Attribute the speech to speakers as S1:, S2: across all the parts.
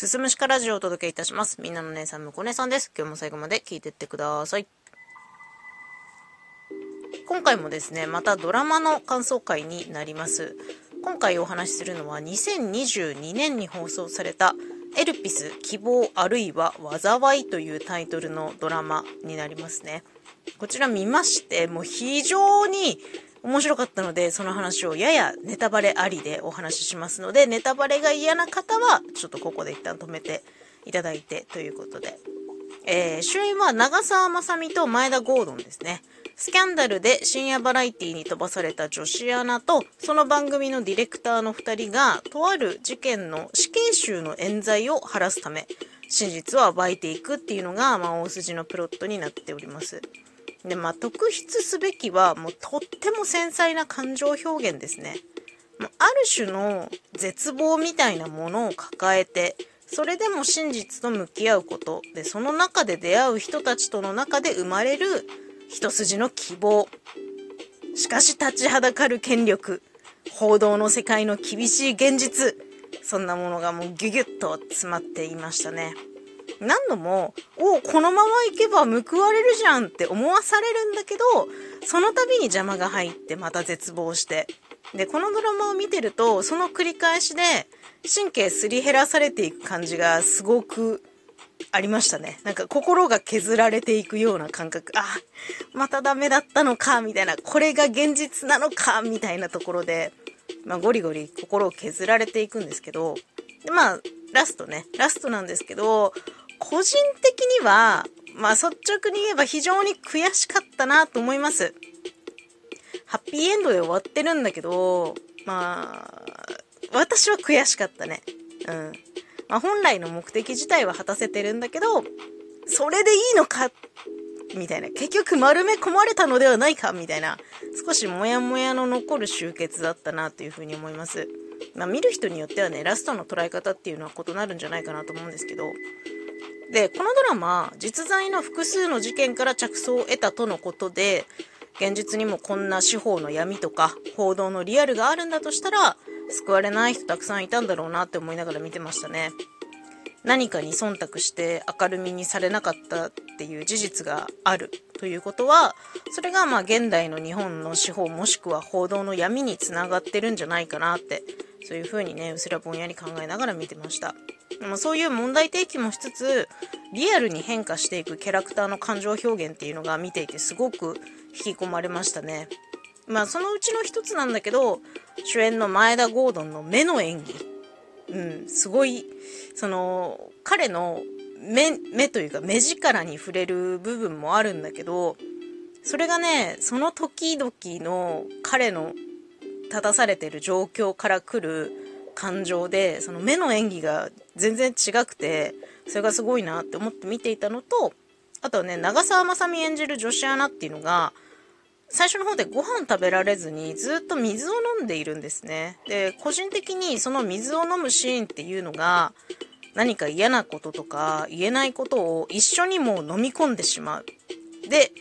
S1: すすむしかラジオをお届けいたします。みんなの姉さん、むこ姉さんです。今日も最後まで聞いてってください。今回もですね、またドラマの感想会になります。今回お話しするのは2022年に放送されたエルピス希望あるいは災いというタイトルのドラマになりますね。こちら見まして、もう非常に面白かったので、その話をややネタバレありでお話ししますので、ネタバレが嫌な方は、ちょっとここで一旦止めていただいてということで。えー、主演は長澤まさみと前田ゴードンですね。スキャンダルで深夜バラエティに飛ばされた女子アナと、その番組のディレクターの2人が、とある事件の死刑囚の冤罪を晴らすため、真実を暴いていくっていうのが、まあ、大筋のプロットになっております。で、まあ、特筆すべきは、もうとっても繊細な感情表現ですね。ある種の絶望みたいなものを抱えて、それでも真実と向き合うこと、で、その中で出会う人たちとの中で生まれる一筋の希望。しかし立ちはだかる権力、報道の世界の厳しい現実、そんなものがもうギュギュッと詰まっていましたね。何度も、おこのまま行けば報われるじゃんって思わされるんだけど、その度に邪魔が入ってまた絶望して。で、このドラマを見てると、その繰り返しで、神経すり減らされていく感じがすごくありましたね。なんか心が削られていくような感覚。あ、またダメだったのか、みたいな。これが現実なのか、みたいなところで、まあゴリゴリ心を削られていくんですけど、でまあ、ラストね、ラストなんですけど、個人的には、まあ率直に言えば非常に悔しかったなと思います。ハッピーエンドで終わってるんだけど、まあ、私は悔しかったね。うん。まあ本来の目的自体は果たせてるんだけど、それでいいのかみたいな。結局丸め込まれたのではないかみたいな。少しモヤモヤの残る集結だったなというふうに思います。まあ見る人によってはね、ラストの捉え方っていうのは異なるんじゃないかなと思うんですけど、で、このドラマ、実在の複数の事件から着想を得たとのことで、現実にもこんな司法の闇とか報道のリアルがあるんだとしたら、救われない人たくさんいたんだろうなって思いながら見てましたね。何かに忖度して明るみにされなかったっていう事実があるということは、それがまあ現代の日本の司法もしくは報道の闇につながってるんじゃないかなって、そういうふうにね、うすらぼんやり考えながら見てました。でもそういう問題提起もしつつ、リアルに変化していくキャラクターの感情表現っていうのが見ていてすごく引き込まれましたね。まあそのうちの一つなんだけど、主演の前田ゴードンの目の演技。うん、すごい、その、彼の目、目というか目力に触れる部分もあるんだけど、それがね、その時々の彼の立たされてる状況から来る感情で、その目の演技が全然違くて、それがすごいなって思って見ていたのと、あとはね、長澤まさみ演じる女子アナっていうのが、最初の方でご飯食べられずにずっと水を飲んでいるんですね。で、個人的にその水を飲むシーンっていうのが、何か嫌なこととか言えないことを一緒にもう飲み込んでしまう。で、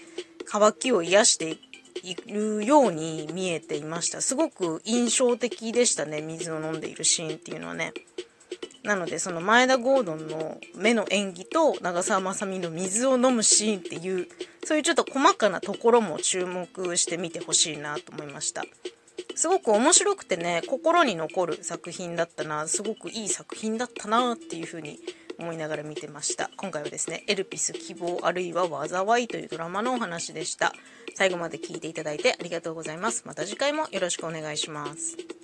S1: 渇きを癒しているように見えていました。すごく印象的でしたね、水を飲んでいるシーンっていうのはね。なので、その前田ゴードンの目の演技と長澤まさみの水を飲むシーンっていう、そういうちょっと細かなところも注目してみてほしいなと思いました。すごく面白くてね、心に残る作品だったな、すごくいい作品だったなっていうふうに思いながら見てました。今回はですね、エルピス希望あるいは災いというドラマのお話でした。最後まで聞いていただいてありがとうございます。また次回もよろしくお願いします。